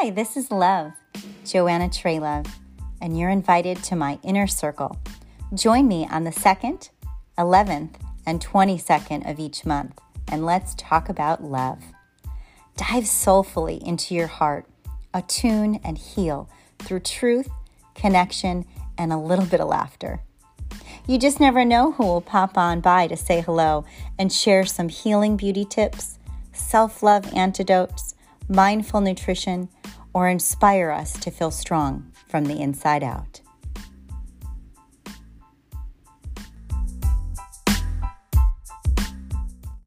Hi, this is Love, Joanna Trelove, and you're invited to my inner circle. Join me on the 2nd, 11th, and 22nd of each month, and let's talk about love. Dive soulfully into your heart, attune and heal through truth, connection, and a little bit of laughter. You just never know who will pop on by to say hello and share some healing beauty tips, self love antidotes, mindful nutrition, or inspire us to feel strong from the inside out.